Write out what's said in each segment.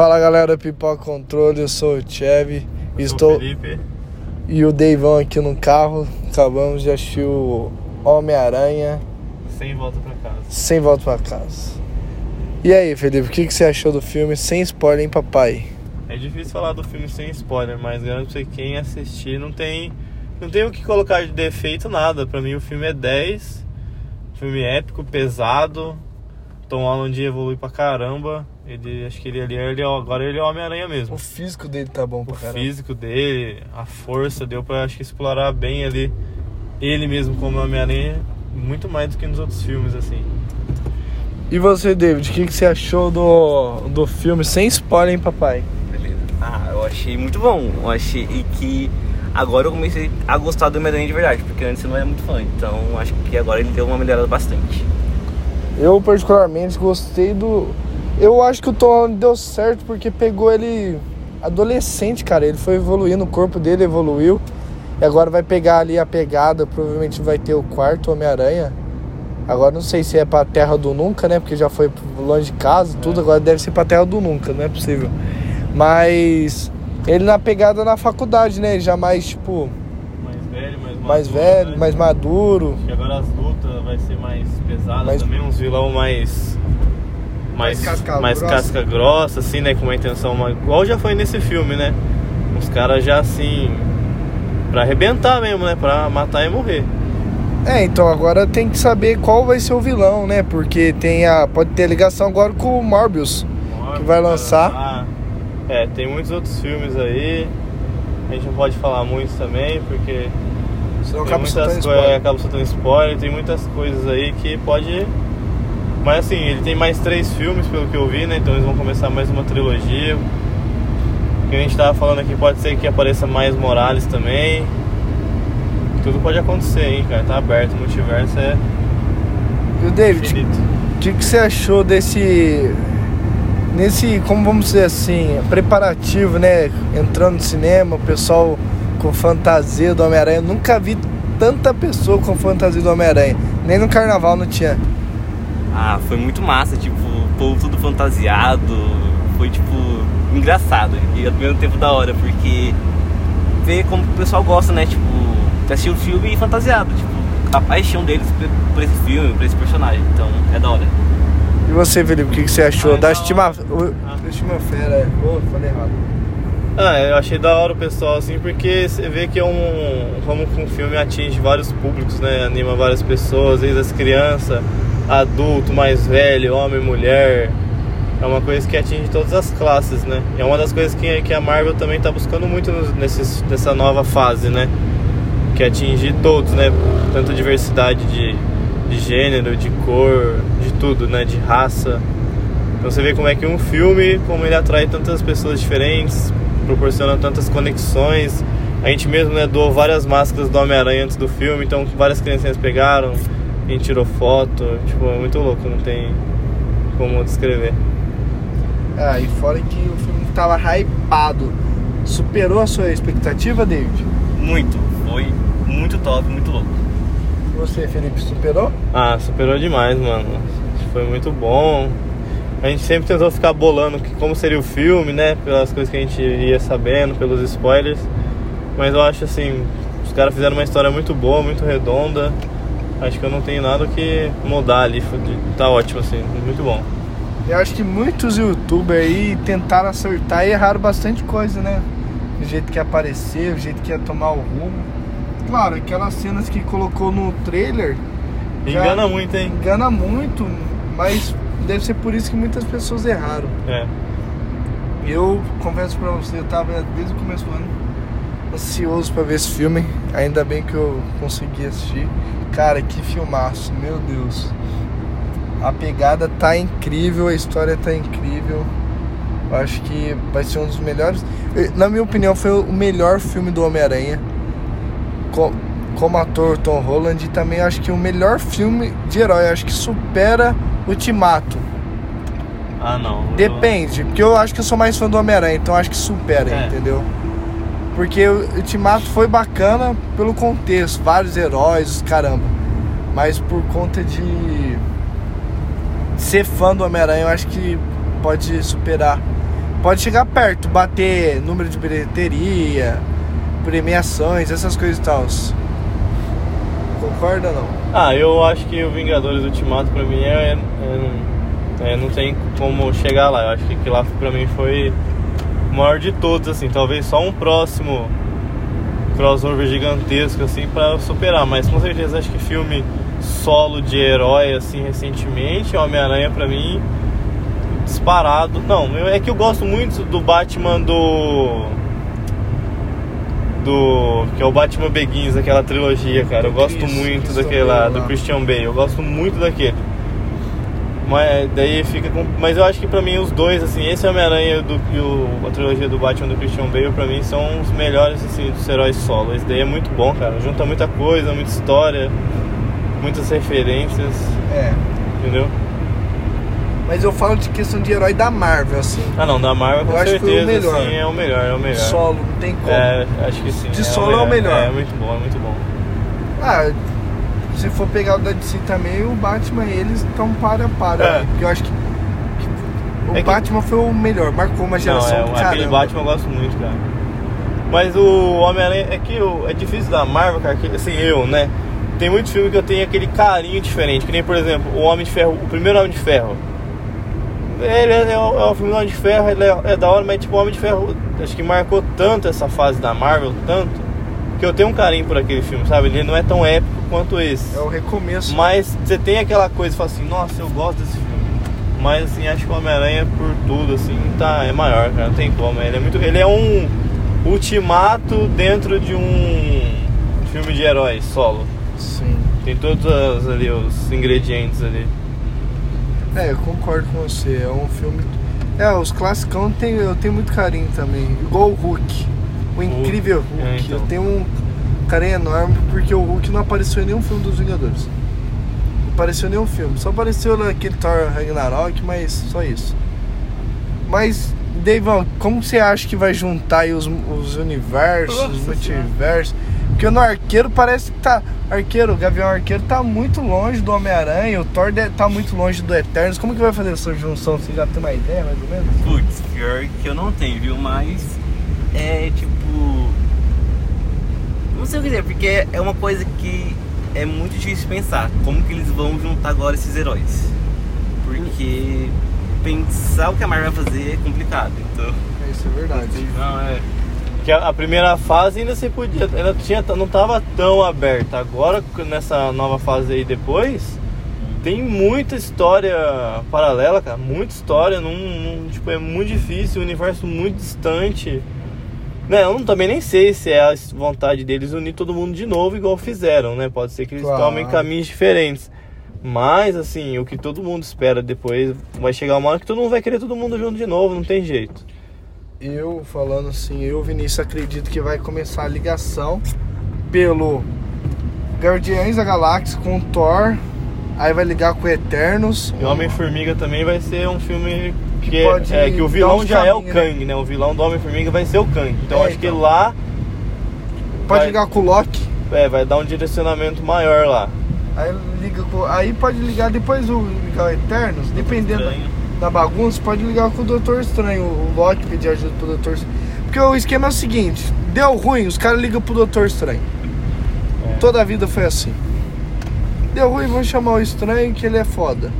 Fala galera, Pipoca Controle, eu sou o Chevy. Eu Estou Felipe. e o Deivão aqui no carro. Acabamos de assistir o Homem-Aranha Sem volta pra casa. sem volta pra casa. E aí, Felipe, o que, que você achou do filme? Sem spoiler, hein, papai? É difícil falar do filme sem spoiler, mas garanto pra você que quem assistir não tem, não tem o que colocar de defeito nada. Pra mim o filme é 10. Filme épico, pesado. Tom Holland evolui pra caramba. Ele, acho que ele, ali ele, agora ele é o Homem-Aranha mesmo. O físico dele tá bom O pra caramba. físico dele, a força, deu pra acho que explorar bem ali ele mesmo como Homem-Aranha, muito mais do que nos outros filmes, assim. E você, David, o que, que você achou do, do filme? Sem spoiler, hein, papai? Beleza. Ah, eu achei muito bom. Eu achei que agora eu comecei a gostar do Homem-Aranha de verdade, porque antes eu não era muito fã. Então acho que agora ele deu uma melhorada bastante. Eu particularmente gostei do. Eu acho que o Tom deu certo porque pegou ele adolescente, cara. Ele foi evoluindo, o corpo dele evoluiu. E agora vai pegar ali a pegada, provavelmente vai ter o quarto Homem-Aranha. Agora não sei se é pra Terra do Nunca, né? Porque já foi longe de casa, tudo. Agora deve ser pra Terra do Nunca, não é possível. Mas ele na pegada na faculdade, né? Já mais, tipo, Mais velho, mais maduro. mais velho, né? mais maduro. Acho que agora as lutas vai ser mais pesadas Mais- também, uns vilão mais. Mais, Mais casca mais grossa. casca grossa, assim, né? Com uma intenção. mais- Igual já foi nesse filme, né? Os caras já assim. Pra arrebentar mesmo, né? Pra matar e morrer. É, então agora tem que saber qual vai ser o vilão, né? Porque tem a pode ter ligação agora com o Morbius. Que vai lançar. É, tem muitos outros filmes aí. A gente não pode falar muito também, porque Senão acaba soltando spoiler. acaba soltando spoiler, tem muitas coisas aí que pode. Mas assim, ele tem mais três filmes pelo que eu vi, né? Então eles vão começar mais uma trilogia. O que a gente tava falando aqui pode ser que apareça mais Morales também. Tudo pode acontecer, hein, cara. Tá aberto, o multiverso é E o David, o que, que você achou desse. Nesse, como vamos dizer assim, preparativo, né? Entrando no cinema, o pessoal com fantasia do Homem-Aranha. Nunca vi tanta pessoa com fantasia do Homem-Aranha. Nem no carnaval não tinha. Ah, foi muito massa, tipo, o povo tudo fantasiado. Foi tipo engraçado e ao mesmo tempo da hora, porque ver como o pessoal gosta, né? Tipo, de assistir o filme fantasiado, tipo, a paixão deles por- esse filme, por esse personagem. Então é da hora. E você, Felipe, o que, que você achou Ah, da estima... Ah. Estimafera? é. Oh, falei errado. Ah, eu achei da hora o pessoal, assim, porque você vê que é um. Como um filme atinge vários públicos, né? Anima várias pessoas, desde as crianças, adulto, mais velho, homem, mulher. É uma coisa que atinge todas as classes, né? É uma das coisas que, que a Marvel também tá buscando muito nesses, nessa nova fase, né? Que atingir todos, né? Tanto diversidade de, de gênero, de cor, de tudo, né? De raça. Então você vê como é que um filme, como ele atrai tantas pessoas diferentes, proporciona tantas conexões. A gente mesmo né, doou várias máscaras do Homem-Aranha antes do filme, então várias criancinhas pegaram, a gente tirou foto, tipo, é muito louco, não tem como descrever. Ah, e fora que o filme tava hypado. Superou a sua expectativa, David? Muito, foi muito top, muito louco. E Você, Felipe, superou? Ah, superou demais, mano. Foi muito bom. A gente sempre tentou ficar bolando que- como seria o filme, né? Pelas coisas que a gente ia sabendo, pelos spoilers. Mas eu acho assim, os caras fizeram uma história muito boa, muito redonda. Acho que eu não tenho nada que mudar ali. Tá ótimo, assim, muito bom. Eu acho que muitos youtubers aí tentaram acertar e erraram bastante coisa, né? O jeito que ia aparecer, o jeito que ia tomar o rumo. Claro, aquelas cenas que colocou no trailer Engana muito, hein? engana muito, mas deve ser por isso que muitas pessoas erraram. É. Eu confesso pra você, eu tava desde o começo do ano ansioso pra ver esse filme. Ainda bem que eu consegui assistir. Cara, que filmaço, meu Deus. A pegada tá incrível, a história tá incrível. Eu acho que vai ser um dos melhores. Na minha opinião, foi o melhor filme do Homem-Aranha. Co- Como ator Tom Holland, e também acho que o melhor filme de herói. Eu acho que supera Ultimato. Ah, não. Depende, porque eu acho que eu sou mais fã do Homem-Aranha, então acho que supera, É. entendeu? Porque o Ultimato foi bacana pelo contexto, vários heróis, caramba. Mas por conta de ser fã do Homem-Aranha, eu acho que pode superar. pode chegar perto, bater número de bilheteria, premiações, essas coisas e tal. Concorda ou não? Ah, eu acho que o Vingadores Ultimato pra mim é, é- é- não tem como chegar lá. Eu acho que aquilo lá pra mim foi o maior de todos, assim. Talvez só um próximo crossover gigantesco, assim, pra superar. Mas com certeza acho que filme solo de herói, assim, recentemente, Homem-Aranha pra mim, disparado. Não, eu- é que eu gosto muito do Batman do. Do. Que é o Batman Begins, aquela trilogia, cara. Eu gosto Isso, muito Christian daquele lá, Bale do. Christian Bale. Eu gosto muito daquele. Mas daí fica com. Mas eu acho que pra mim os dois, assim, esse Homem-Aranha do- e o, a trilogia do Batman do Christian Bale, pra mim são os melhores assim, dos heróis solo. Esse daí é muito bom, cara. Junta muita coisa, muita história, muitas referências, É. entendeu? Mas eu falo de questão de herói da Marvel, assim. Ah não, da Marvel com Eu acho que foi o certeza melhor. sim, é o melhor, é o melhor. Solo, não tem como. É, acho que sim. De solo é o melhor. É, muito bom, é muito bom. Ah, se for pegar o da DC também, o Batman e eles estão para para. É. Porque eu acho que, que o É que- Batman foi o melhor, marcou uma geração Não, do é, aquele caramba. Batman eu gosto muito, cara. Mas o Homem-Aranha é que o- é difícil da Marvel, cara, que, assim, eu, né? Tem muitos filmes que eu tenho aquele carinho diferente, que nem, por exemplo, o Homem de Ferro, o primeiro Homem de Ferro. Ele é, é o, é o filme do Homem de Ferro, ele é, é da hora, mas tipo, o Homem de Ferro acho que marcou tanto essa fase da Marvel, tanto, que eu tenho um carinho por aquele filme, sabe? Ele não é tão épico quanto esse. É o recomeço. Mas você tem aquela coisa, fala assim, nossa, eu gosto desse filme. Mas assim, acho que o Homem-Aranha por tudo, assim, tá, é maior, cara. Não tem como. Ele é muito. Ele é um ultimato dentro de um filme de heróis solo. Sim. Tem todos as- ali os ingredientes ali. É, eu concordo com você. É um filme. É, os classicão tem, eu tenho muito carinho também. Igual o Hulk. O incrível Hulk. É, então. Eu tenho um carinho enorme porque o Hulk não apareceu em nenhum filme dos Vingadores. Não apareceu em nenhum filme. Só apareceu naquele Thor Ragnarok, mas só isso. Mas, Deivão, como você acha que vai juntar os, os universos, os Nossa multiversos? Porque no Arqueiro parece que tá. Arqueiro, o Gavião Arqueiro tá muito longe do Homem-Aranha, o Thor de- tá muito longe do Eternos. Como que vai fazer essa junção? Você já tem uma ideia, mais ou menos? Putz, pior que eu não tenho, viu? Mas é tipo. Sei o que dizer, porque é uma coisa que é muito difícil pensar. Como que eles vão juntar agora esses heróis? Porque pensar o que a Marvel vai fazer é complicado. Então. Isso é verdade. Não, é. Que a, a primeira fase ainda se podia. Ainda tinha, não tava tão aberta. Agora, nessa nova fase aí depois. Tem muita história paralela, cara. Muita história. Num, num- tipo, é muito difícil, um universo muito distante. Né, eu não- também nem sei se é a vontade deles unir todo mundo de novo, igual fizeram, né? Pode ser que eles Claro. tomem caminhos diferentes. Mas, assim, o que todo mundo espera depois, vai chegar uma hora que todo mundo vai querer todo mundo junto de novo, não tem jeito. Eu falando assim, eu, Vinícius, acredito que vai começar a ligação pelo Guardiões da Galáxia com Thor. Aí vai ligar com Eternos. E Homem-Formiga também vai ser um filme que, Que é- pode é, que o vilão já é o né? Kang, né? O vilão do Homem-Formiga vai ser o Kang. Então É, acho que então. lá Pode vai- ligar com o Loki. é, vai dar um direcionamento maior lá. Aí liga com. Aí pode ligar depois o ligar o Eternos, dependendo Estranho. da bagunça, pode ligar com o Doutor Estranho. O Loki pedir ajuda pro Doutor Estranho. Porque o esquema é o seguinte, deu ruim, os caras ligam pro Doutor Estranho. É. Toda a vida foi assim. Deu ruim, vamos chamar o estranho que ele é foda.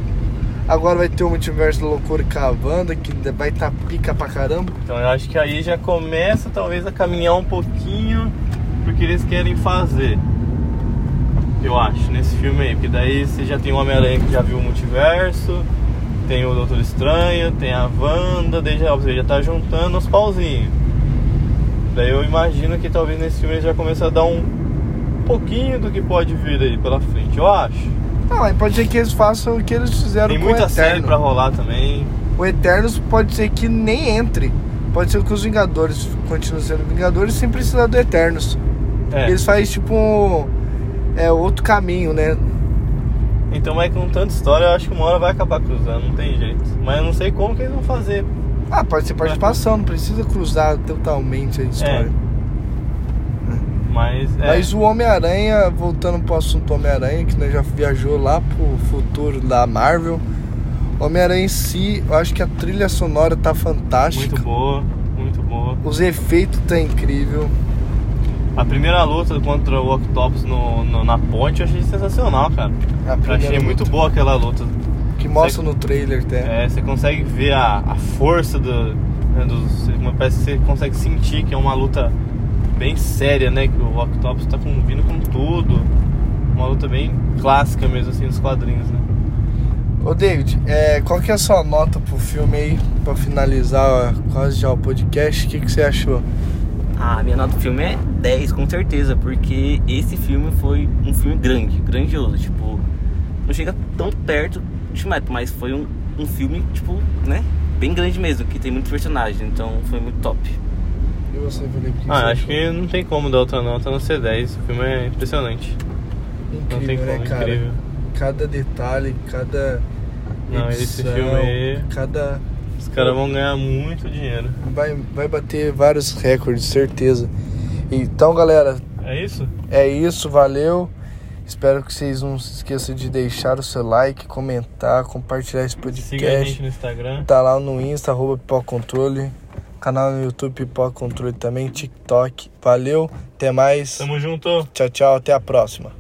Agora vai ter o multiverso loucura com a que vai estar pica pra caramba. Então eu acho que aí já começa talvez a caminhar um pouquinho pro que eles querem fazer. Eu acho, nesse filme aí. Porque daí você já tem o Homem-Aranha que já viu o multiverso, tem o Doutor Estranho, tem a Wanda, daí já, você já tá juntando os pauzinhos. Daí eu imagino que talvez nesse filme já comecem a dar um pouquinho do que pode vir aí pela frente, eu acho. Não, pode ser que eles façam o que eles fizeram Tem com muita o série Eterno. pra rolar também. O Eternos pode ser que nem entre. Pode ser que os Vingadores continuem sendo Vingadores sem precisar do Eternos. É. Eles fazem tipo um, é, outro caminho, né? Então, mas com tanta história, eu acho que uma hora vai acabar cruzando, não tem jeito. Mas eu não sei como que eles vão fazer. Ah, pode ser participação, não precisa cruzar totalmente a história. Mas é. Mas o Homem-Aranha, voltando pro assunto Homem-Aranha, que nós já viajou lá pro futuro da Marvel. Homem-Aranha em si, eu acho que a trilha sonora tá fantástica. Muito boa, muito boa. Os efeitos tá incrível. A primeira luta contra o Octopus no, no- na ponte eu achei sensacional, cara. Eu achei muito luta, boa aquela luta. Que mostra no trailer até. É, você consegue ver a, a força do, né, dos. uma- Parece que você consegue sentir que é uma luta bem séria, né? Que o Octopus tá com, vindo com tudo. Uma luta bem clássica mesmo, assim, dos quadrinhos, né? Ô David, é, qual que é a sua nota pro filme aí, pra finalizar ó, quase já o podcast? O que, que você achou? A minha nota do filme é 10, com certeza, porque esse filme foi um filme grande, grandioso. Tipo, não chega tão perto de Ultimato, mas foi um, um filme, tipo, né? Bem grande mesmo, que tem muitos personagens, então foi muito top. E você, Felipe? que Ah, acho achou? que não tem como dar outra nota a não ser 10. O filme é impressionante. Não tem Incrível, como, né, cara? incrível. Cada detalhe, cada. Não, esse edição, filme aí- Cada. Os caras vão ganhar muito dinheiro. Vai, vai bater vários recordes, certeza. Então, galera, É isso? é isso, valeu. Espero que vocês não se esqueçam de deixar o seu like, comentar, compartilhar esse Siga a podcast. gente no Instagram. Tá lá no Insta, arroba Pipoca Controle. Canal no YouTube Pipoca Controle também, TikTok. Valeu, até mais. Tamo junto. Tchau, tchau, até a próxima.